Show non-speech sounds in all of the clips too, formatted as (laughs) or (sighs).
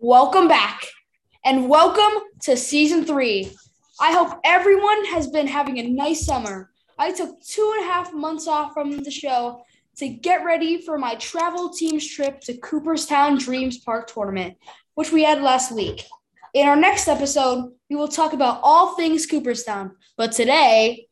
welcome back and welcome to season three. I hope everyone has been having a nice summer. I took two and a half months off from the show to get ready for my travel team's trip to Cooperstown Dreams Park tournament, which we had last week. In our next episode, we will talk about all things Cooperstown. But today,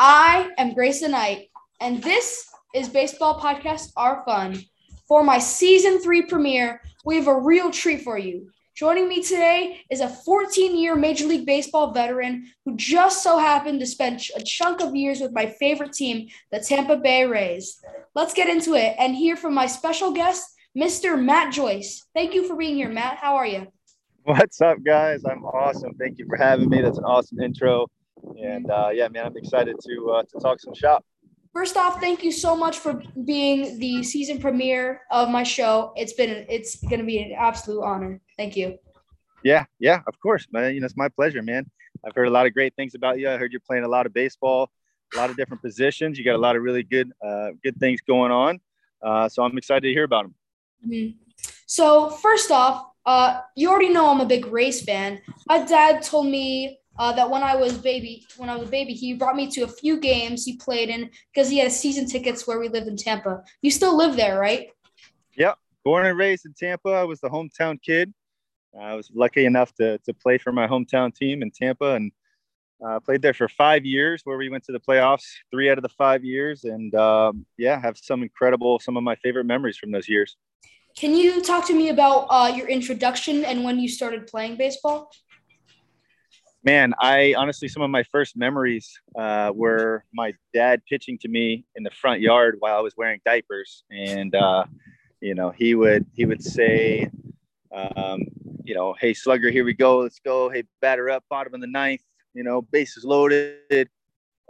I am Grayson Knight, and this is Baseball Podcast Are Fun. For my season three premiere, we have a real treat for you. Joining me today is a 14 year Major League Baseball veteran who just so happened to spend a chunk of years with my favorite team, the Tampa Bay Rays. Let's get into it and hear from my special guest, Mr. Matt Joyce. Thank you for being here, Matt. How are you? What's up, guys? I'm awesome. Thank you for having me. That's an awesome intro. And uh, yeah, man, I'm excited to uh, to talk some shop. First off, thank you so much for being the season premiere of my show. It's been it's going to be an absolute honor. Thank you. Yeah, yeah, of course, man. You know, it's my pleasure, man. I've heard a lot of great things about you. I heard you're playing a lot of baseball, a lot of different positions. You got a lot of really good uh, good things going on. Uh, so I'm excited to hear about them. Mm-hmm. So first off, uh, you already know I'm a big Rays fan. My dad told me uh, that when I was baby, when I was a baby, he brought me to a few games he played in because he had season tickets where we lived in Tampa. You still live there, right? Yep, born and raised in Tampa. I was the hometown kid. I was lucky enough to to play for my hometown team in Tampa and uh, played there for five years, where we went to the playoffs three out of the five years, and um, yeah, have some incredible, some of my favorite memories from those years. Can you talk to me about uh, your introduction and when you started playing baseball? Man, I honestly, some of my first memories uh, were my dad pitching to me in the front yard while I was wearing diapers, and uh, you know, he would he would say, um, you know, hey slugger, here we go, let's go. Hey batter up, bottom of the ninth, you know, bases loaded,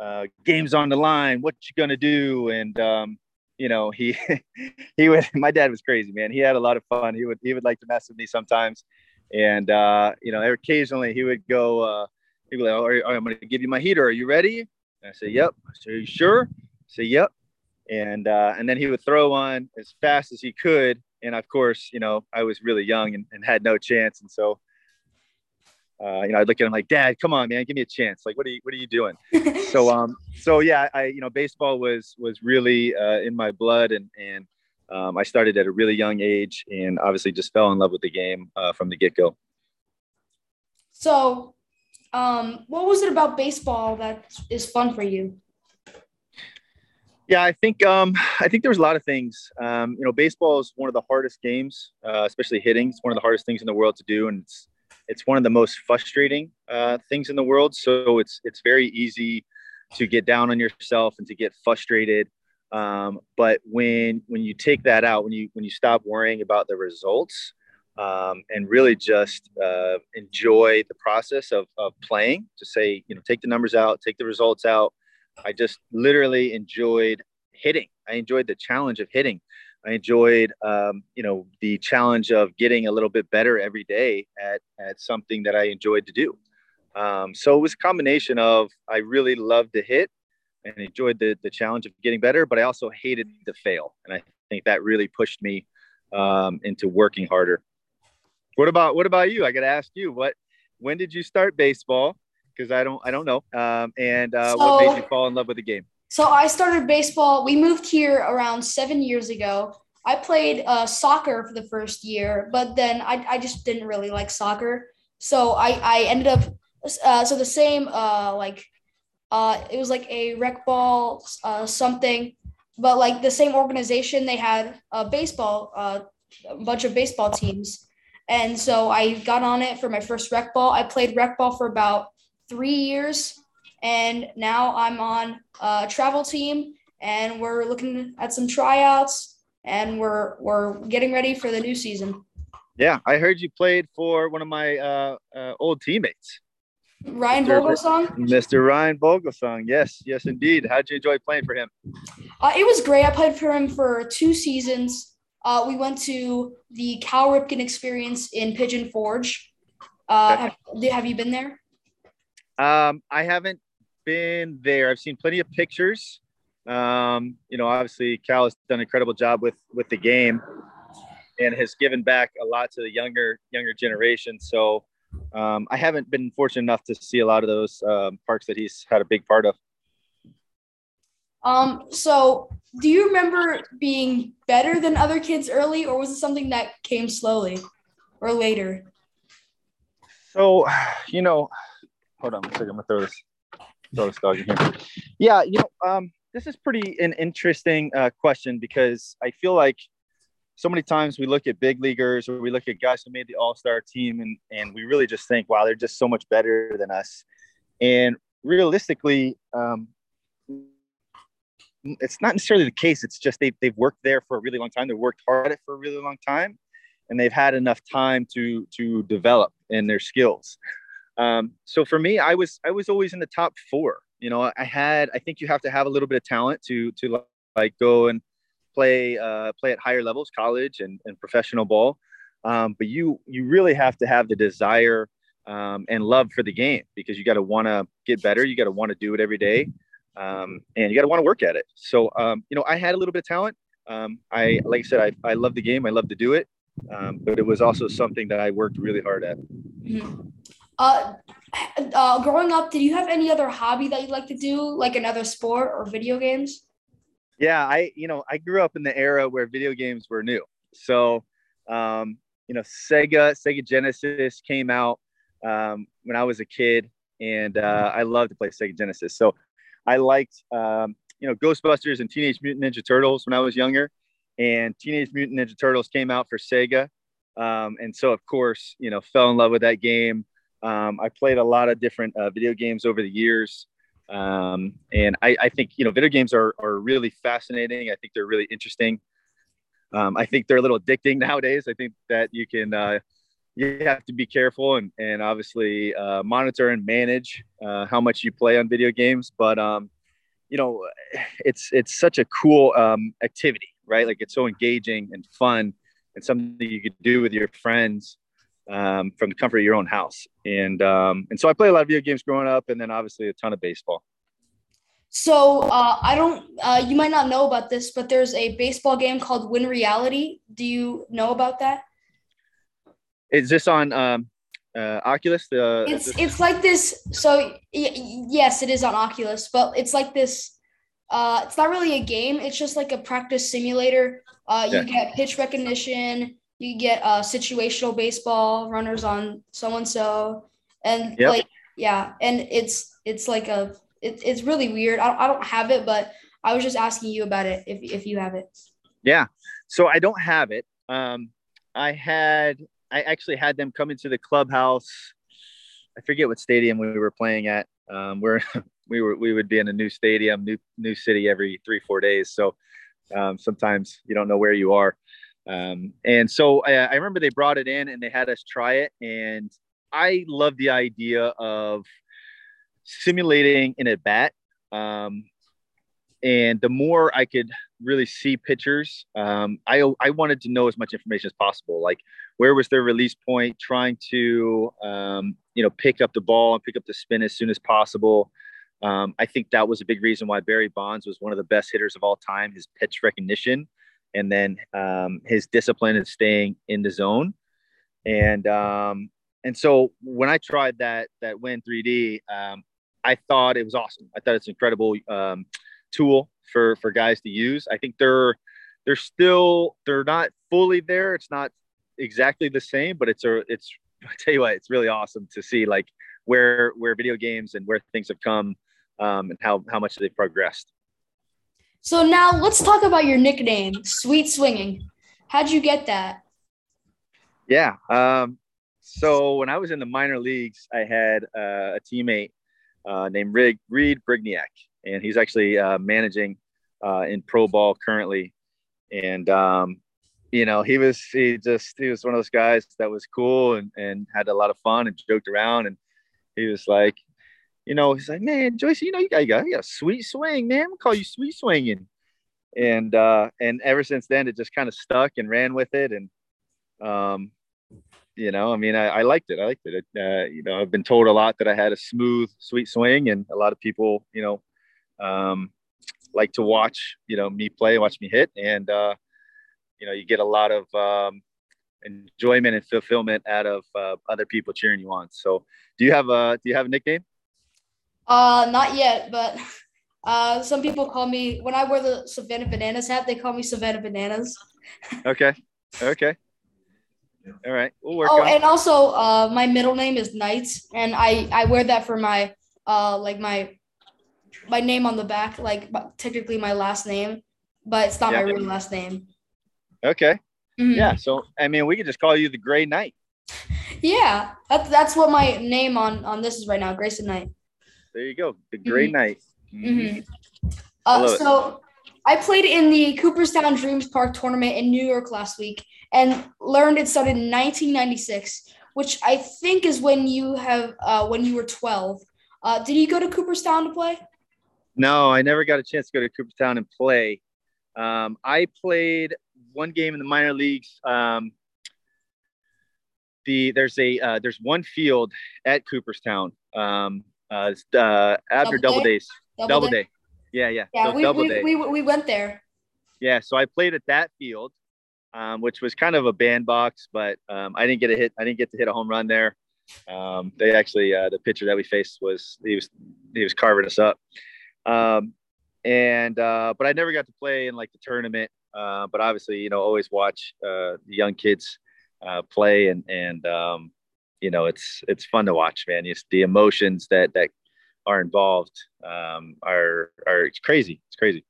uh, games on the line. What you gonna do? And um, you know, he (laughs) he would. (laughs) My dad was crazy, man. He had a lot of fun. He would he would like to mess with me sometimes and uh, you know, occasionally he would go, uh, he'd be like, oh, I'm going to give you my heater. Are you ready? And I say, Yep. I say, Are you sure? I say, Yep. And uh, and then he would throw on as fast as he could. And of course, you know, I was really young and, and had no chance. And so, uh, you know, I'd look at him like, Dad, come on, man, give me a chance. Like, what are you, what are you doing? (laughs) so, um, so yeah, I, you know, baseball was was really uh, in my blood, and and um, I started at a really young age and obviously just fell in love with the game uh, from the get go. So, um, what was it about baseball that is fun for you? Yeah, I think um, I think there's a lot of things. Um, you know, baseball is one of the hardest games, uh, especially hitting. It's one of the hardest things in the world to do, and it's it's one of the most frustrating uh, things in the world. So it's it's very easy to get down on yourself and to get frustrated um, but when when you take that out, when you when you stop worrying about the results um, and really just uh, enjoy the process of, of playing, to say you know take the numbers out, take the results out. I just literally enjoyed hitting. I enjoyed the challenge of hitting. I enjoyed, um, you know, the challenge of getting a little bit better every day at, at something that I enjoyed to do. Um, so it was a combination of I really loved to hit and enjoyed the, the challenge of getting better, but I also hated to fail. And I think that really pushed me um, into working harder. What about, what about you? I got to ask you, what, when did you start baseball? Cause I don't, I don't know. Um, and uh, so, what made you fall in love with the game? So I started baseball. We moved here around seven years ago. I played uh, soccer for the first year, but then I, I just didn't really like soccer. So I, I ended up, uh, so the same, uh, like uh, it was like a rec ball uh, something, but like the same organization, they had a baseball, uh, a bunch of baseball teams. And so I got on it for my first rec ball. I played rec ball for about three years. And now I'm on a travel team and we're looking at some tryouts and we're, we're getting ready for the new season. Yeah, I heard you played for one of my uh, uh, old teammates. Ryan Vogelsong? Mr. Ryan Vogelsong. Yes, yes, indeed. How'd you enjoy playing for him? Uh, it was great. I played for him for two seasons. Uh, we went to the Cal Ripken experience in Pigeon Forge. Uh, have, have, you been there? Um, I haven't been there. I've seen plenty of pictures. Um, you know, obviously Cal has done an incredible job with with the game. and has given back a lot to the younger younger generation. So um, I haven't been fortunate enough to see a lot of those um, parks that he's had a big part of. Um, so do you remember being better than other kids early, or was it something that came slowly or later? So, you know, hold on a second. I'm gonna throw this throw this dog in here. Yeah, you know, um, this is pretty an interesting uh, question because I feel like so many times we look at big leaguers or we look at guys who made the all-star team and and we really just think wow they're just so much better than us. And realistically um, it's not necessarily the case. It's just they've, they've worked there for a really long time. They've worked hard at it for a really long time and they've had enough time to to develop in their skills. Um, so for me i was i was always in the top four. You know i had i think you have to have a little bit of talent to to like go and play uh, play at higher levels, college and, and professional ball. Um, but you you really have to have the desire um, and love for the game because you got to want to get better. You got to want to do it every day, um, and you got to want to work at it. So um, you know, I had a little bit of talent. Um, I like I said, I I love the game. I love to do it, um, but it was also something that I worked really hard at. Mm-hmm. Uh, uh, growing up, did you have any other hobby that you like to do, like another sport or video games? Yeah, I you know I grew up in the era where video games were new. So um, you know Sega Sega Genesis came out um, when I was a kid, and uh, I loved to play Sega Genesis. So I liked um, you know Ghostbusters and Teenage Mutant Ninja Turtles when I was younger, and Teenage Mutant Ninja Turtles came out for Sega, um, and so of course you know fell in love with that game. Um, I played a lot of different uh, video games over the years. Um, and I, I, think, you know, video games are, are really fascinating. I think they're really interesting. Um, I think they're a little addicting (laughs) nowadays. I think that you can, uh, you have to be careful and, and obviously uh, monitor and manage uh, how much you play on video games. But, um, you know, it's, it's such a cool um, activity, right? Like it's so engaging and fun and something you could do with your friends um, from the comfort of your own house. And um, and so I played a lot of video games growing up, and then obviously a ton of baseball. So uh, I don't. Uh, you might not know about this, but there's a baseball game called Win Reality. Do you know about that? Is this on um, uh, Oculus? The it's this- it's like this. So y- yes, it is on Oculus, but it's like this. Uh, it's not really a game. It's just like a practice simulator. Uh, you yeah. get pitch recognition you get uh, situational baseball runners on so and so and yep. like yeah and it's it's like a it, it's really weird. I don't, I don't have it but i was just asking you about it if, if you have it. Yeah. So i don't have it. Um i had i actually had them come into the clubhouse. I forget what stadium we were playing at. Um we're (laughs) we were we would be in a new stadium new new city every three four days. So um, sometimes you don't know where you are um, and so I, I, remember they brought it in and they had us try it. And I love the idea of simulating an at bat. Um, and the more I could really see pitchers, um, I, I wanted to know as much information as possible. Like where was their release point, trying to, um, you know, pick up the ball and pick up the spin as soon as possible. Um, I think that was a big reason why Barry Bonds was one of the best hitters of all time. His pitch recognition and then um, his discipline is staying in the zone. And um, and so when I tried that that Win 3D, um, I thought it was awesome. I thought it's an incredible um, tool for for guys to use. I think they're they're still they're not fully there. It's not exactly the same, but it's a it's (laughs) I tell you what, it's really awesome to see like where where video games and where things have come um, and how how much they've progressed. So now let's talk about your nickname, Sweet Swinging. How'd you get that? Yeah. Um, so when I was in the minor leagues, I had uh, a teammate uh, named Rig, Reid Brignac, and he's actually uh, managing uh, in pro ball currently. And um, you know, he was he just he was one of those guys that was cool and and had a lot of fun and joked around. And he was like, you know, he's like, man, Joyce, you know, you got, you got, you got a sweet swing, man. I'm call you sweet swinging. And, uh, and ever since then, it just kind of stuck and ran with it. And, um, you know, I mean, I, I liked it. I liked it. Uh, you know, I've been told a lot that I had a smooth, sweet swing, and a lot of people, you know, um, like to watch, you know, me play, watch me hit, and uh, you know, you get a lot of um, enjoyment and fulfillment out of uh, other people cheering you on. So, do you have a do you have a nickname? Uh, not yet, but uh, some people call me when I wear the Savannah Bananas hat. They call me Savannah Bananas. okay, okay, all right, we'll work. Oh, on. and also, uh, my middle name is Knights, and I I wear that for my uh like my my name on the back, like technically my last name, but it's not yeah. my real last name. Okay. Mm-hmm. Yeah. So I mean, we could just call you the Gray Knight. Yeah, that's that's what my name on on this is right now, Grayson Knight. There you go, the Gray mm-hmm. Knight. Mm-hmm. mm-hmm. Uh, so I played in the Cooperstown Dreams Park tournament in New York last week and learned it started in 1996, which I think is when you have uh, when you were 12. Uh, did you go to Cooperstown to play? No, I never got a chance to go to Cooperstown and play. Um, I played one game in the minor leagues. Um, the there's a uh, there's one field at Cooperstown. Um, uh, uh, after double, double days, double, double day. day. Yeah, yeah. Yeah, so we, double we, day. we we went there. Yeah, so I played at that field, um, which was kind of a bandbox, but um, I didn't get a hit. I didn't get to hit a home run there. Um, they actually uh, the pitcher that we faced was he was he was carving us up. Um, and uh, but I never got to play in like the tournament. Uh, but obviously, you know, always watch uh, the young kids uh, play, and and um, you know, it's it's fun to watch, man. Just the emotions that that are involved um, are are it's crazy. It's crazy.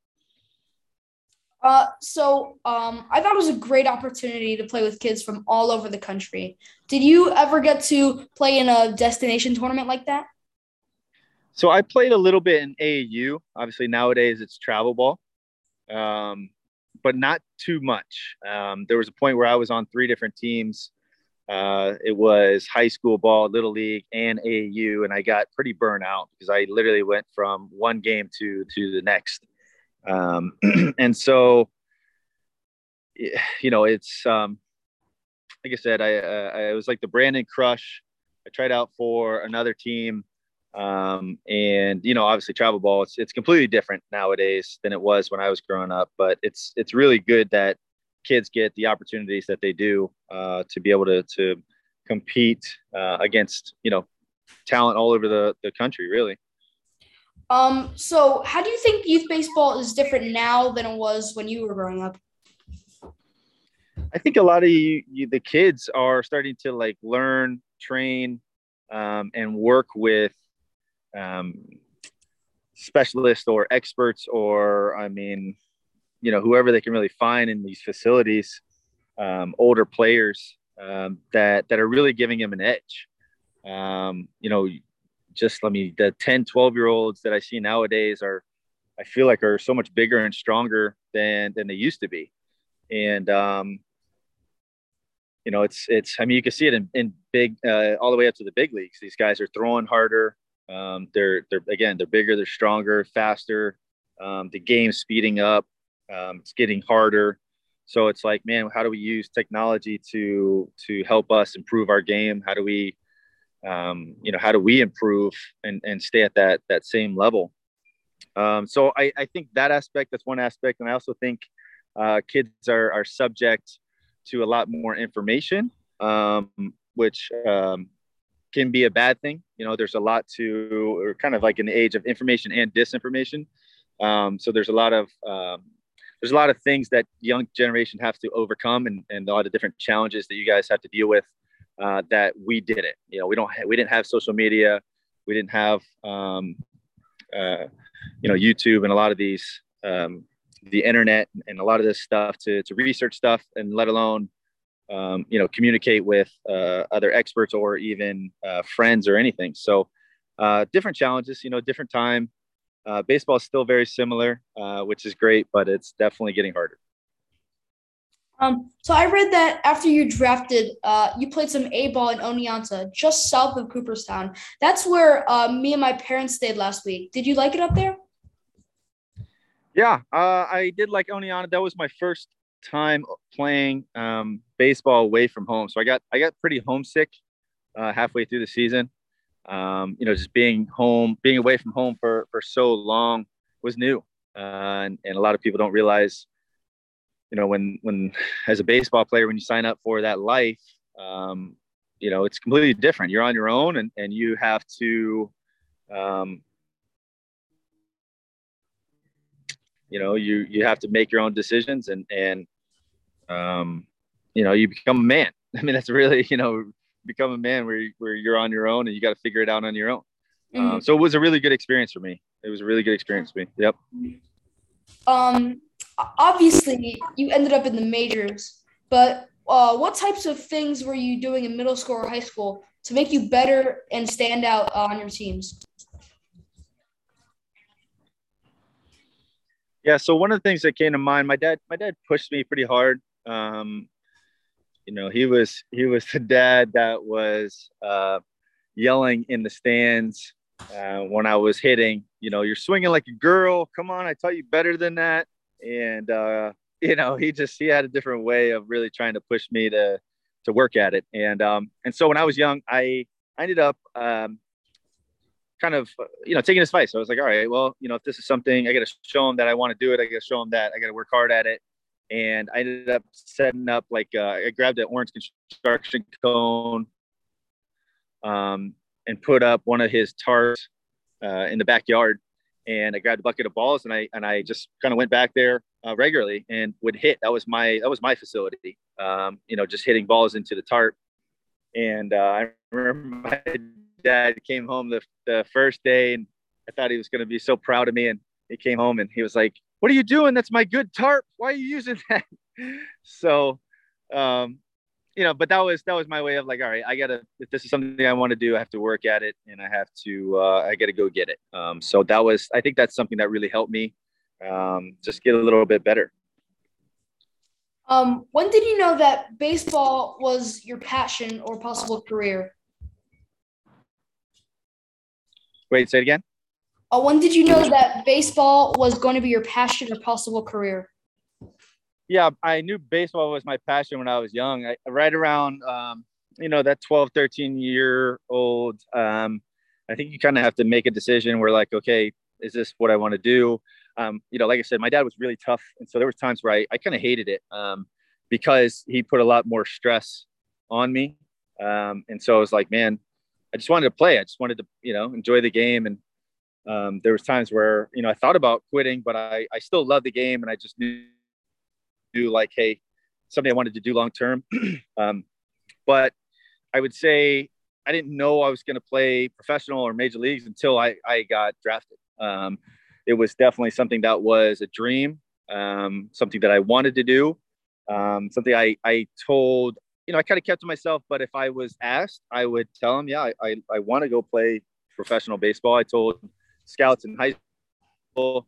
Uh, so um, I thought it was a great opportunity to play with kids from all over the country. Did you ever get to play in a destination tournament like that? So I played a little bit in AAU. Obviously, nowadays it's travel ball, um, but not too much. Um, there was a point where I was on three different teams. Uh, it was high school ball, little league, and AAU, and I got pretty burnt out because I literally went from one game to to the next. Um, (clears throat) and so, you know, it's um, like I said, I, uh, I was like the Brandon Crush. I tried out for another team um, and you know, obviously, travel ball it's it's completely different nowadays than it was when I was growing up. But it's it's really good that kids get the opportunities that they do uh, to be able to to compete uh, against you know talent all over the the country, really. Um. So, how do you think youth baseball is different now than it was when you were growing up? I think a lot of you, you the kids are starting to like learn, train, um, and work with um, specialists or experts or I mean, you know, whoever they can really find in these facilities, um, older players um, that that are really giving them an edge. Um, you know, just let me the 10, 12 year olds that I see nowadays are I feel like are so much bigger and stronger than than they used to be. And um, you know, it's it's I mean, you can see it in, in big uh, all the way up to the big leagues. These guys are throwing harder, um, they're they're again they're bigger, they're stronger, faster. Um, the game's speeding up. Um, it's getting harder. So it's like, man, how do we use technology to to help us improve our game? How do we, um, you know, how do we improve and, and stay at that that same level? Um, so I, I think that aspect that's one aspect, and I also think uh, kids are are subject to a lot more information, um, which um, can be a bad thing. You know, there's a lot to, or kind of like the age of information and disinformation. Um, so there's a lot of um, there's a lot of things that young generation have to overcome, and, and a lot of different challenges that you guys have to deal with. Uh, that we did it. You know, we don't ha- we didn't have social media, we didn't have um, uh, you know YouTube and a lot of these um, the internet and a lot of this stuff to to research stuff, and let alone um, you know, communicate with uh, other experts or even uh, friends or anything. So uh, different challenges, you know, different time. Uh, baseball is still very similar, uh, which is great, but it's definitely getting harder. Um, so I read that after you drafted, uh, you played some A ball in Oneonta, just south of Cooperstown. That's where uh, me and my parents stayed last week. Did you like it up there? Yeah, uh, I did like Oneonta. That was my first time playing um, baseball away from home. So I got I got pretty homesick uh, halfway through the season. Um, you know, just being home, being away from home for for so long was new, uh, and, and a lot of people don't realize you know, when when (laughs) as a baseball player, when you sign up for that life, um, you know, it's completely different. You're on your own, and and you have to, um, you know, you you have to make your own decisions, and and um, you know, you become a man. (laughs) I mean, that's really, you know, become a man where, where you're on your own and you got to figure it out on your own. Mm-hmm. Um, so it was a really good experience for me. It was a really good experience for me. Yep. Um, obviously you ended up in the majors, but uh, what types of things were you doing in middle school or high school to make you better and stand out on your teams? Yeah, so one of the things that came to mind, my dad, my dad pushed me pretty hard. Um, you know, he was he was the dad that was uh, yelling in the stands uh, when I was hitting. You know, you're swinging like a girl. Come on, I taught you better than that. And uh, you know, he just he had a different way of really trying to push me to to work at it. And um, and so when I was young, I I ended up um, kind of you know taking his advice. I was like, all right, well, you know, if this is something I got to show him that I want to do it, I got to show him that I got to work hard at it. And I ended up setting up like uh, I grabbed an orange construction cone um, and put up one of his tarps uh, in the backyard. And I grabbed a bucket of balls and I and I just kind of went back there uh, regularly and would hit. That was my that was my facility. Um, you know, just hitting balls into the tarp. And uh, I remember my dad came home the, the first day and I thought he was going to be so proud of me. And he came home and he was like, "What are you doing? That's my good tarp. Why are you using that?" (laughs) so um, you know, but that was that was my way of like, all right, I gotta if this is something I want to do, I have to work at it, and I have to uh, I gotta go get it. Um, so that was I think that's something that really helped me um, just get a little bit better. Um, when did you know that baseball was your passion or possible career? Wait, say it again. Uh, when did you know that baseball was going to be your passion or possible career? yeah, I knew baseball was my passion when I was young. I, right around, um, you know, that 12, 13 year old, um, I think you kind of have to make a decision where like, okay, is this what I want to do? Um, you know, like I said, my dad was really tough. And so there was times where I, I kind of hated it um, because he put a lot more stress on me. Um, and so I was like, man, I just wanted to play. I just wanted to, you know, enjoy the game. And um, there was times where, you know, I thought about quitting, but I, I still loved the game and I just knew do like, hey, something I wanted to do long term. (clears throat) um, but I would say I didn't know I was going to play professional or major leagues until I, I got drafted. Um, it was definitely something that was a dream, um, something that I wanted to do, um, something I, I told, you know, I kind of kept to myself, but if I was asked, I would tell them, yeah, I, I, I want to go play professional baseball. I told scouts in high school,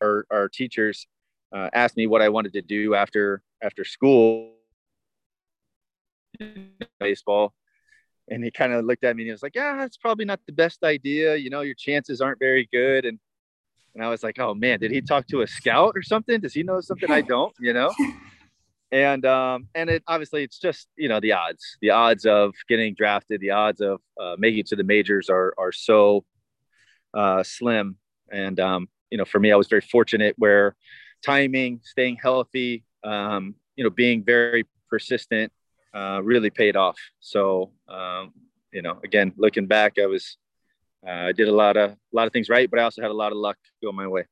our, our teachers uh, asked me what I wanted to do after after school. Baseball. And he kind of looked at me and he was like yeah it's probably not the best idea. You know your chances aren't very good. And and I was like oh man did he talk to a scout or something? Does he know something I (laughs) don't? You know and um and it obviously it's just you know the odds the odds of getting drafted the odds of uh, making it to the majors are are so uh, slim and um you know, for me, I was very fortunate where timing, staying healthy, um, you know, being very persistent uh, really paid off. So, um, you know, again, looking back, I was, uh, I did a lot of, a lot of things right, but I also had a lot of luck go my way.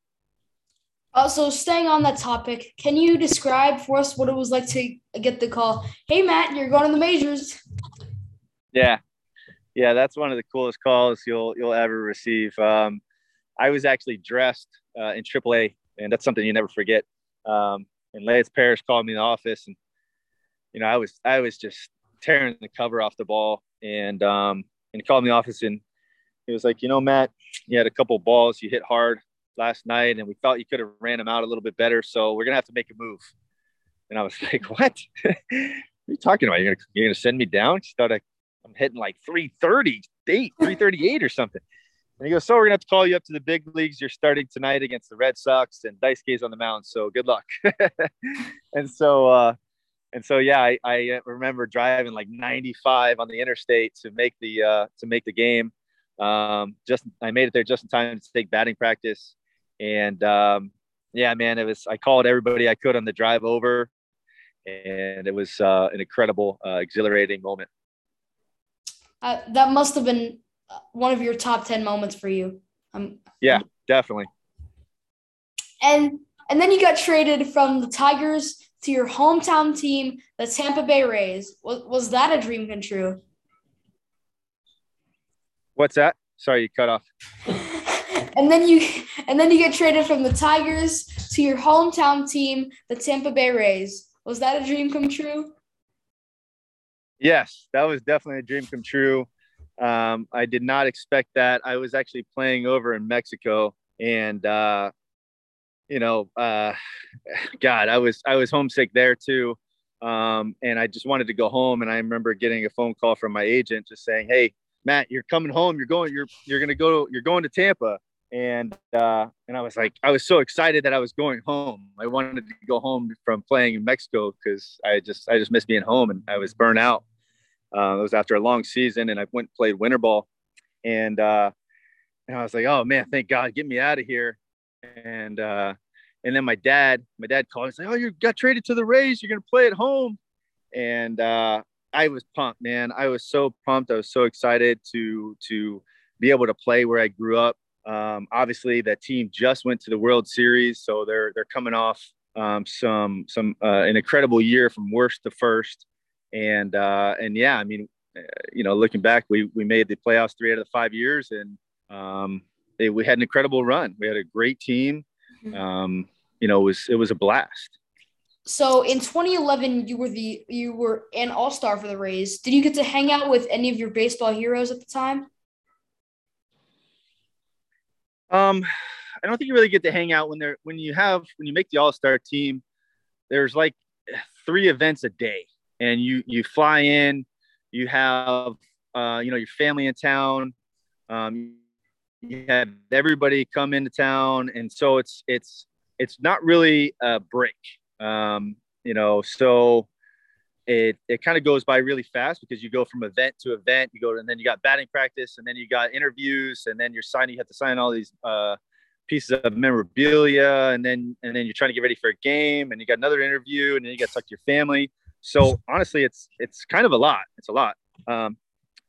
Also, staying on that topic, can you describe for us what it was like to get the call? Hey, Matt, you're going to the majors. Yeah, yeah, that's one of the coolest calls you'll you'll ever receive. Um, I was actually dressed uh, in AAA, and that's something you never forget. Um, and Lance Parrish called me in the office, and you know, I was I was just tearing the cover off the ball, and um, and he called me in the office, and he was like, you know, Matt, you had a couple balls you hit hard last night, and we thought you could have ran them out a little bit better, so we're gonna have to make a move. And I was (laughs) like, what? what are you talking about? You're gonna, you're gonna send me down? She thought I, I'm hitting like 338, (laughs) 338 or something. And he goes, So we're gonna have to call you up to the big leagues. You're starting tonight against the Red Sox and Daisuke's on the mound. So good luck. (laughs) and so uh and so yeah, I, I remember driving like 95 on the interstate to make the uh to make the game. um, just I made it there just in time to take batting practice, and um, yeah, man, it was I called everybody I could on the drive over, and it was uh, an incredible, uh, exhilarating moment. Uh, that must have been uh, one of your top ten moments for you. Um, yeah, definitely. And and then you got traded from the Tigers to your hometown team, the Tampa Bay Rays. Was, was that a dream come true? What's that? Sorry, you cut off. (laughs) and then you (laughs) and then you get traded from the Tigers to your hometown team, the Tampa Bay Rays. Was that a dream come true? Yes, that was definitely a dream come true. Um, I did not expect that. I was actually playing over in Mexico, and uh, you know, uh, (sighs) God, I was I was homesick there too, um, and I just wanted to go home. And I remember getting a phone call from my agent just saying, "Hey, Matt, you're coming home. You're going. You're you're gonna go. You're going to Tampa." And uh, and I was like, I was so excited that I was going home. I wanted to go home from playing in Mexico because I just I just missed being home, and I was burnt out. Uh, it was after a long season, and I went and played winter ball, and uh, and I was like, oh man, thank God, get me out of here. And uh, and then my dad, my dad called and said, oh, you got traded to the Rays. You're gonna play at home. And uh, I was pumped, man. I was so pumped. I was so excited to to be able to play where I grew up. Um, obviously, that team just went to the World Series, so they're they're coming off um, some some uh, an incredible year from worst to first, and uh, and yeah, I mean, uh, you know, looking back, we we made the playoffs three out of the five years, and um, it, we had an incredible run. We had a great team. Mm-hmm. Um, you know, it was it was a blast. So in 2011, you were the you were an All Star for the Rays. Did you get to hang out with any of your baseball heroes at the time? Um, I don't think you really get to hang out when they're when you have when you make the All Star team. There's like three events a day, and you you fly in, you have uh, you know your family in town, um, you have everybody come into town, and so it's it's it's not really a break, um, you know. So it it kind of goes by really fast because you go from event to event. You go and then you got batting practice, and then you got interviews, and then you're signing. You have to sign all these uh, pieces of memorabilia, and then and then you're trying to get ready for a game, and you got another interview, and then you got to talk to your family. So honestly, it's it's kind of a lot. It's a lot. Um,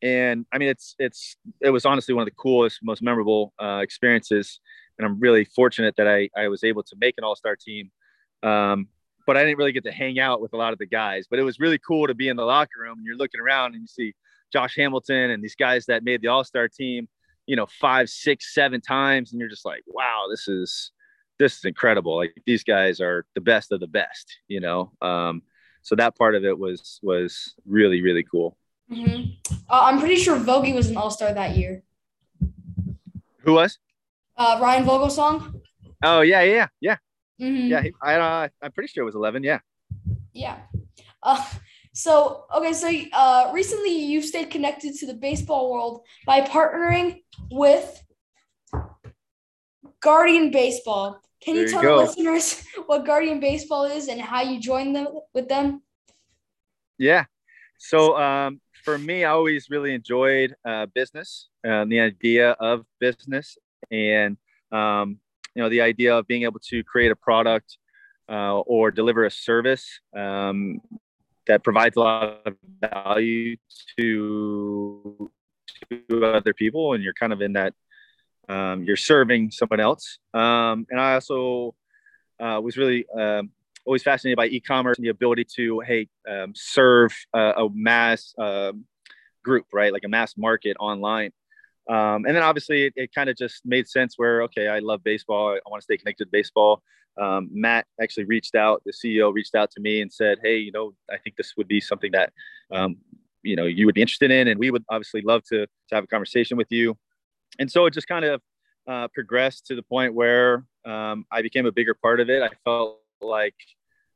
and I mean, it's it's it was honestly one of the coolest, most memorable uh, experiences, and I'm really fortunate that I I was able to make an All Star team. Um, but I didn't really get to hang out with a lot of the guys. But it was really cool to be in the locker room and you're looking around and you see Josh Hamilton and these guys that made the All Star team, you know, five, six, seven times, and you're just like, wow, this is this is incredible. Like these guys are the best of the best, you know. Um, so that part of it was was really really cool. Mm-hmm. Uh, I'm pretty sure Vogie was an All Star that year. Who was? Uh, Ryan Vogelsong. Oh yeah, yeah, yeah. Mm-hmm. Yeah, I uh, I'm pretty sure it was 11. Yeah. Yeah. Uh, so okay, so uh, recently you've stayed connected to the baseball world by partnering with Guardian Baseball. Can you, you tell go. the listeners (laughs) what Guardian Baseball is and how you joined them with them? Yeah. So um, for me, I always really enjoyed uh, business and the idea of business, and um, you know the idea of being able to create a product uh, or deliver a service um, that provides a lot of value to to other people and you're kind of in that um, you're serving someone else. Um, and i also uh, was really um, always fascinated by e-commerce and the ability to hey um, serve a, a mass um, group right? Like a mass market online um, and then obviously it, it kind of just made sense where, okay, I love baseball. I, I want to stay connected to baseball. Um, Matt actually reached out, the CEO reached out to me and said, Hey, you know, I think this would be something that, um, you know, you would be interested in. And we would obviously love to, to have a conversation with you. And so it just kind of uh, progressed to the point where um, I became a bigger part of it. I felt like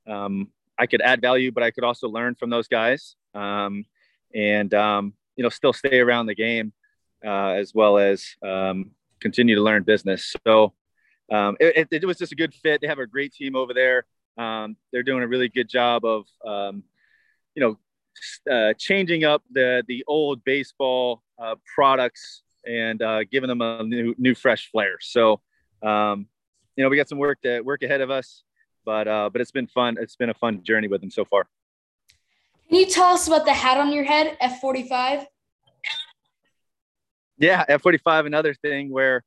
um, I could add value, but I could also learn from those guys um, and, you know, still stay around the game uh, as well as um, continue to learn business. So um, it, it, was just a good fit. They have a great team over there. Um, they're doing a really good job of, um, you know, uh, changing up the the old baseball uh, products and uh, giving them a new, new fresh flair. So, um, you know, we got some work to work ahead of us, but uh, but it's been fun. It's been a fun journey with them so far. Can you tell us about the hat on your head, F forty five? Yeah, F forty five. Another thing where,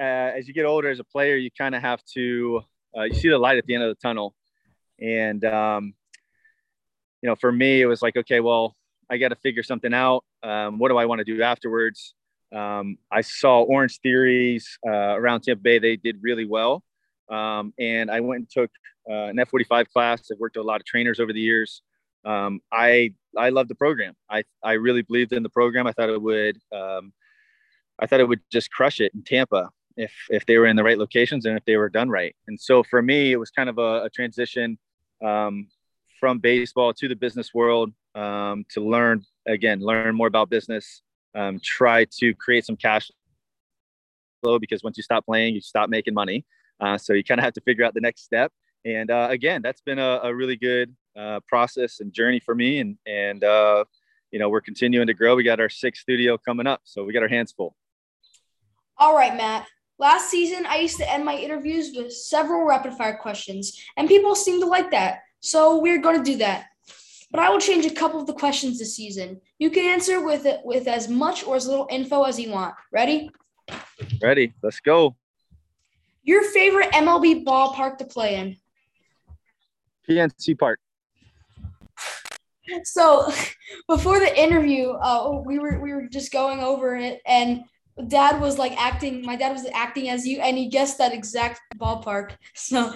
uh, as you get older as a player, you kind of have to uh, you see the light at the end of the tunnel, and um, you know, for me, it was like, okay, well, I got to figure something out. Um, what do I want to do afterwards? Um, I saw Orange Theories uh, around Tampa Bay. They did really well. Um, and I went and took uh, an F45 class. I've worked with a lot of trainers over the years. Um, I I love the program. I I really believed in the program. I thought it would um, I thought it would just crush it in Tampa if if they were in the right locations and if they were done right. And so for me, it was kind of a, a transition um, from baseball to the business world um, to learn again, learn more about business, um, try to create some cash flow because once you stop playing, you stop making money. Uh, so you kind of have to figure out the next step. And uh, again, that's been a, a really good uh, process and journey for me. And and uh, you know we're continuing to grow. We got our sixth studio coming up, so we got our hands full. All right, Matt. Last season, I used to end my interviews with several rapid fire questions, and people seem to like that. So we're going to do that. But I will change a couple of the questions this season. You can answer with it with as much or as little info as you want. Ready? Ready. Let's go. Your favorite MLB ballpark to play in? PNC Park. So, (laughs) before the interview, uh, we were we were just going over it, and Dad was like acting. My dad was acting as you, and he guessed that exact ballpark. (laughs) So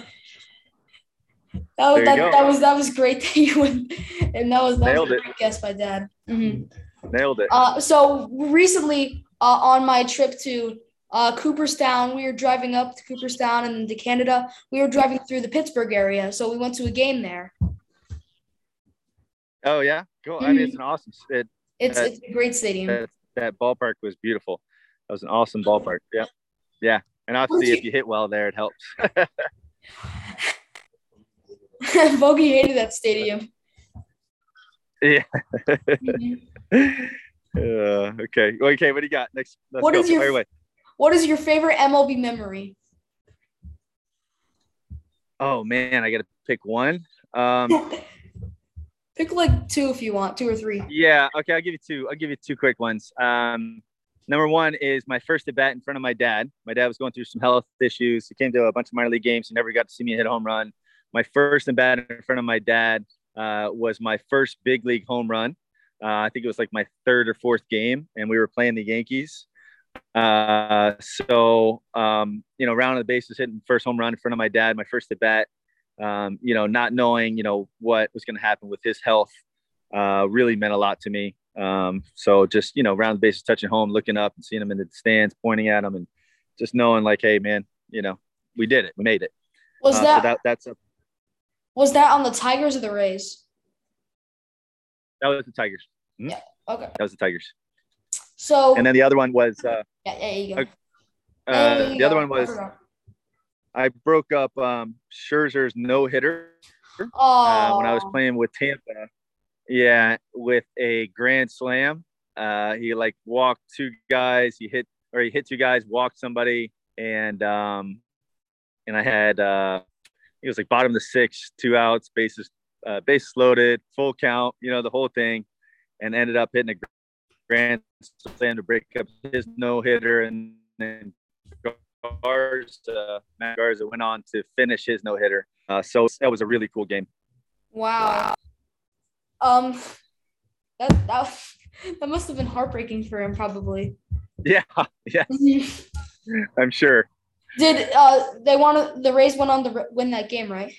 that was that, that, was that was great that you went, and that was that Nailed was a great guess by Dad. Mm-hmm. Nailed it. Uh, so recently, uh, on my trip to uh, Cooperstown, we were driving up to Cooperstown and to Canada. We were driving through the Pittsburgh area, so we went to a game there. Oh yeah, cool. Mm-hmm. I mean, it's an awesome. It, it's that, it's a great stadium. That, that, ballpark was beautiful. That was an awesome ballpark. Yeah, yeah. And obviously, if you hit well there, it helps. (laughs) (laughs) Vogie hated that stadium. Yeah. (laughs) mm-hmm. uh, okay. Okay. What do you got next? Let's what go. is your What is your favorite MLB memory? Oh man, I got to pick one. Um, pick like two if you want, two or three. Yeah. Okay. I'll give you two. I'll give you two quick ones. Um, number one is my first at bat in front of my dad. My dad was going through some health issues. He came to a bunch of minor league games. He never got to see me hit a home run my first and bat in front of my dad uh, was my first big league home run. Uh, I think it was like my third or fourth game, and we were playing the Yankees. Uh, so, um, you know, round of the bases hitting first home run in front of my dad, my first at bat. Um, you know, not knowing, you know, what was going to happen with his health uh, really meant a lot to me. Um, so just, you know, round the bases, touching home, looking up and seeing them in the stands, pointing at them and just knowing like, Hey man, you know, we did it. We made it. Was uh, that, so that, that's a, was that on the Tigers or the Rays? That was the Tigers. Mm-hmm. Yeah. Okay. That was the Tigers. So. And then the other one was. Uh, yeah, yeah, you go. Uh, the go. other one was. I, I broke up um, Scherzer's no hitter uh, when I was playing with Tampa. Yeah, with a grand slam. Uh, he like walked two guys. He hit or he hit two guys, walked somebody, and um, and I had uh, he was like bottom of the six, two outs, bases uh, bases loaded, full count, you know, the whole thing, and ended up hitting a grand slam to break up his no hitter, and then Garza, Matt Garza went on to finish his no hitter. Uh, so that was a really cool game. Wow. Um, that that (laughs) that must have been heartbreaking for him, probably. Yeah. (laughs) Yeah. (laughs) I'm sure. Did uh they want the Rays went on to win that game, right?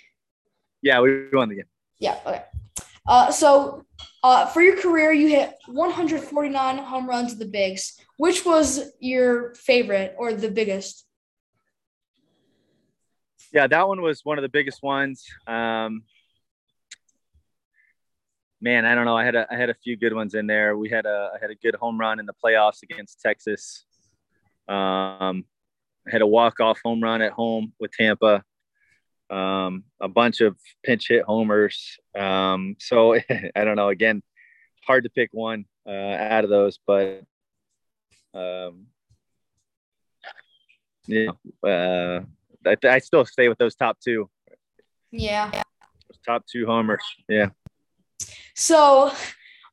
Yeah, we won the game. Yeah. Okay. Uh, so uh, for your career, you hit 149 home runs at the bigs. Which was your favorite or the biggest? Yeah, that one was one of the biggest ones. Um, man, I don't know. I had a I had a few good ones in there. We had a I had a good home run in the playoffs against Texas. Um, had a walk off home run at home with Tampa. Um, a bunch of pinch hit homers. Um, so (laughs) I don't know. Again, hard to pick one uh, out of those, but um, know, uh, I, I still stay with those top two. Yeah. Those top two homers. Yeah. So,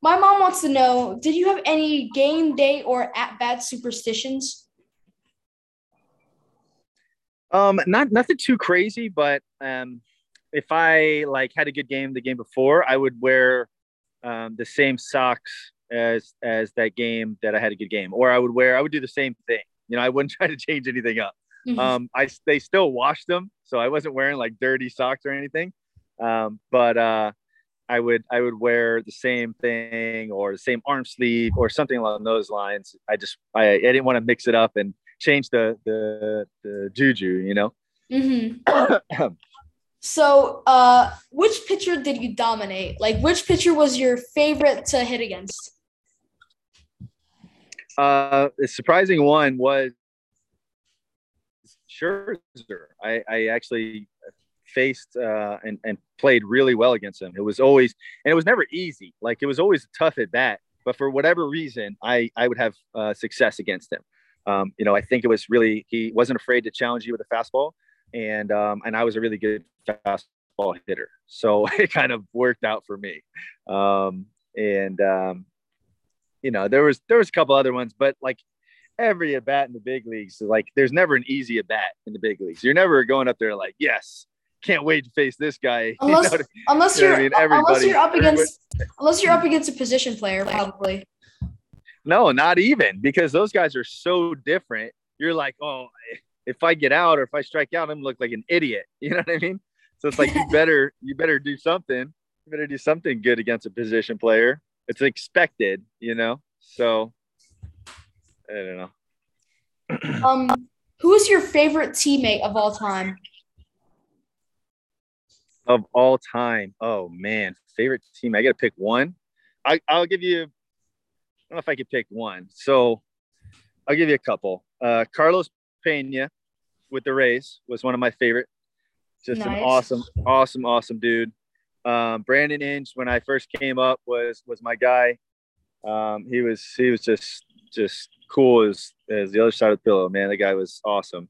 my mom wants to know Did you have any game day or at bat superstitions? Um, not nothing too crazy, but um, if I like had a good game the game before, I would wear um, the same socks as as that game that I had a good game, or I would wear I would do the same thing. You know, I wouldn't (laughs) try to change anything up. Mhm. Um, I they still washed them, so I wasn't wearing like dirty socks or anything. Um, but uh, I would I would wear the same thing or the same arm sleeve or something along those lines. I just I, I didn't want to mix it up and change the the the juju, you know. hmm (clears throat) So, uh, which pitcher did you dominate? Like, which pitcher was your favorite to hit against? Uh, the surprising one was Scherzer. I, I actually faced uh, and, and played really well against him. It was always, and it was never easy. Like it was always tough at bat, but for whatever reason, I, I would have uh, success against him. Um, you know, I think it was really, he wasn't afraid to challenge you with a fastball. And, um, and I was a really good fastball hitter. So (laughs) it kind of worked out for me. Um, and, um, you know, there was, there was a couple other ones, but like every at bat in the big leagues, like there's never an easy at bat in the big leagues. You're never going up there like, yes, can't wait to face this guy. (laughs) You know Unless, you know you're, I mean? unless you're up against, unless you're up against a position player, probably. No, not even because those guys are so different. You're like, oh, if I get out or if I strike out, I'm gonna look like an idiot. (laughs) You know what I mean? So it's like you (laughs) better you better do something. You better do something good against a position player. It's expected, you know. So I don't know. (clears throat) Um, who is your favorite teammate of all time? Of all time, oh man, favorite team. I got to pick one. I I'll give you. I don't know if I could pick one. So I'll give you a couple. Uh, Carlos Pena with the Rays was one of my favorite. Just Nice. an awesome, awesome, awesome dude. Um, Brandon Inge, when I first came up, was was my guy. Um, he was he was just just cool as as the other side of the pillow, man. The guy was awesome.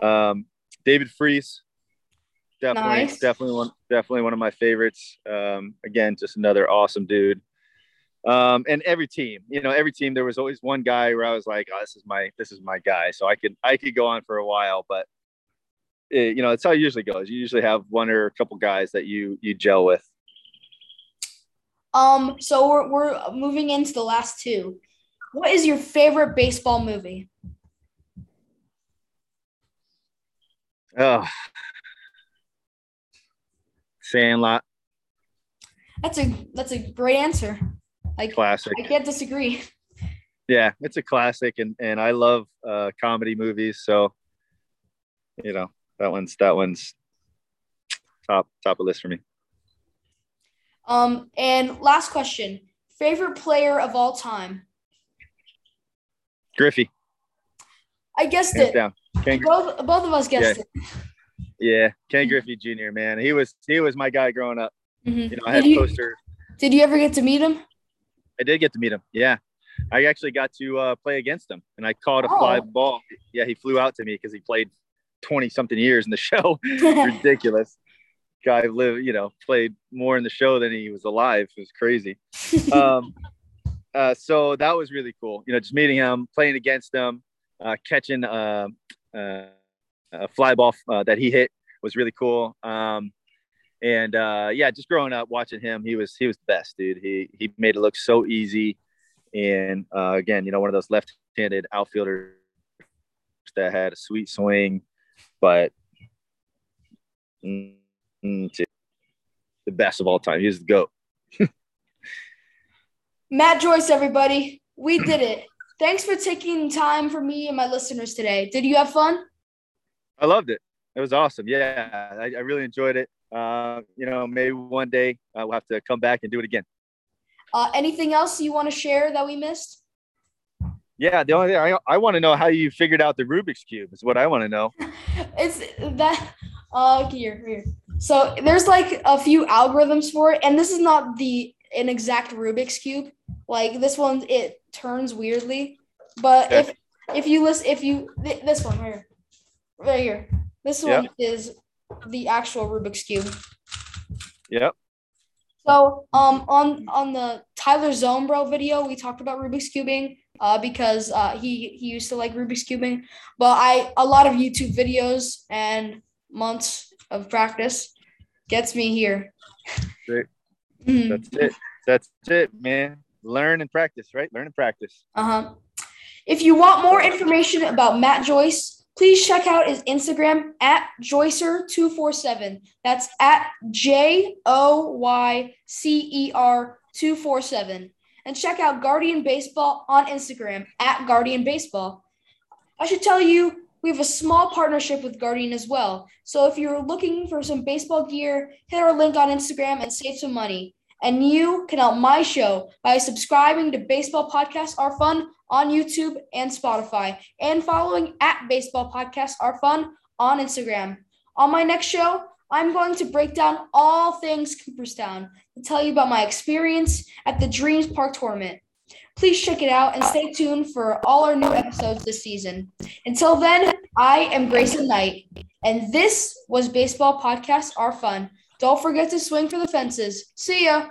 Um, David Freese, definitely, Nice. definitely one, definitely one of my favorites. Um, again, just another awesome dude. Um, and every team, you know, every team, there was always one guy where I was like, oh, this is my, this is my guy. So I could, I could go on for a while, but it, you know, it's how it usually goes. You usually have one or a couple guys that you, you gel with. Um, so we're we're moving into the last two. What is your favorite baseball movie? Oh, Sandlot, That's a that's a great answer. Like classic. I can't disagree. Yeah, it's a classic, and and I love uh, comedy movies. So, you know, that one's that one's top top of list for me. Um, and last question: favorite player of all time? Griffey, I guessed hands it. down. Both both of us guessed yeah, Ken Griffey Jr. Man, he was he was my guy growing up. Mhm. You know, I had Did you, posters. did you ever get to meet him? I did get to meet him. Yeah. I actually got to uh, play against him and I caught a Oh. fly ball. Yeah, he flew out to me because he played 20 something years in the (laughs) show. (laughs) Ridiculous. Guy lived, you know, played more in the show than he was alive. It was crazy. (laughs) Um, uh, so that was really cool. You know, just meeting him, playing against him, uh, catching uh, uh, a fly ball uh, that he hit was really cool. Um, and uh, yeah, just growing up watching him, he was he was the best, dude. He he made it look so easy. And uh, again, you know, one of those left-handed outfielders that had a sweet swing, but the best of all time. He was the goat. (laughs) Matt Joyce, everybody, we did it. Thanks for taking time for me and my listeners today. Did you have fun? I loved it. It was awesome. Yeah, I, I really enjoyed it. Uh, you know, maybe one day uh, we'll have to come back and do it again. Uh, anything else you want to share that we missed? Yeah, the only thing I, I want to know how you figured out the Rubik's cube is what I want to know. (laughs) It's that uh here here. So there's like a few algorithms for it, and this is not the an exact Rubik's cube. Like this one, it turns weirdly. But Okay. if if you list, if you th- this one right here, right here, this one is the actual Rubik's cube. Yep. So um on on the Tyler Zombro video, we talked about Rubik's cubing uh, because uh, he he used to like Rubik's cubing, but I a lot of YouTube videos and months of practice gets me here. Great. (laughs) Mm-hmm. That's it. That's it, man. Learn and practice, right? Learn and practice. Uh huh. If you want more information about Matt Joyce, please check out his Instagram at Joycer247. That's at J O Y C E R 247. And check out Guardian Baseball on Instagram at Guardian Baseball. I should tell you, we have a small partnership with Guardian as well. So if you're looking for some baseball gear, hit our link on Instagram and save some money. And you can help my show by subscribing to Baseball Podcasts Are Fun on YouTube and Spotify, and following at Baseball Podcasts Are Fun on Instagram. On my next show, I'm going to break down all things Cooperstown to tell you about my experience at the Dreams Park tournament. Please check it out and stay tuned for all our new episodes this season. Until then, I am Grayson Knight, and this was Baseball Podcasts Are Fun. Don't forget to swing for the fences. See ya.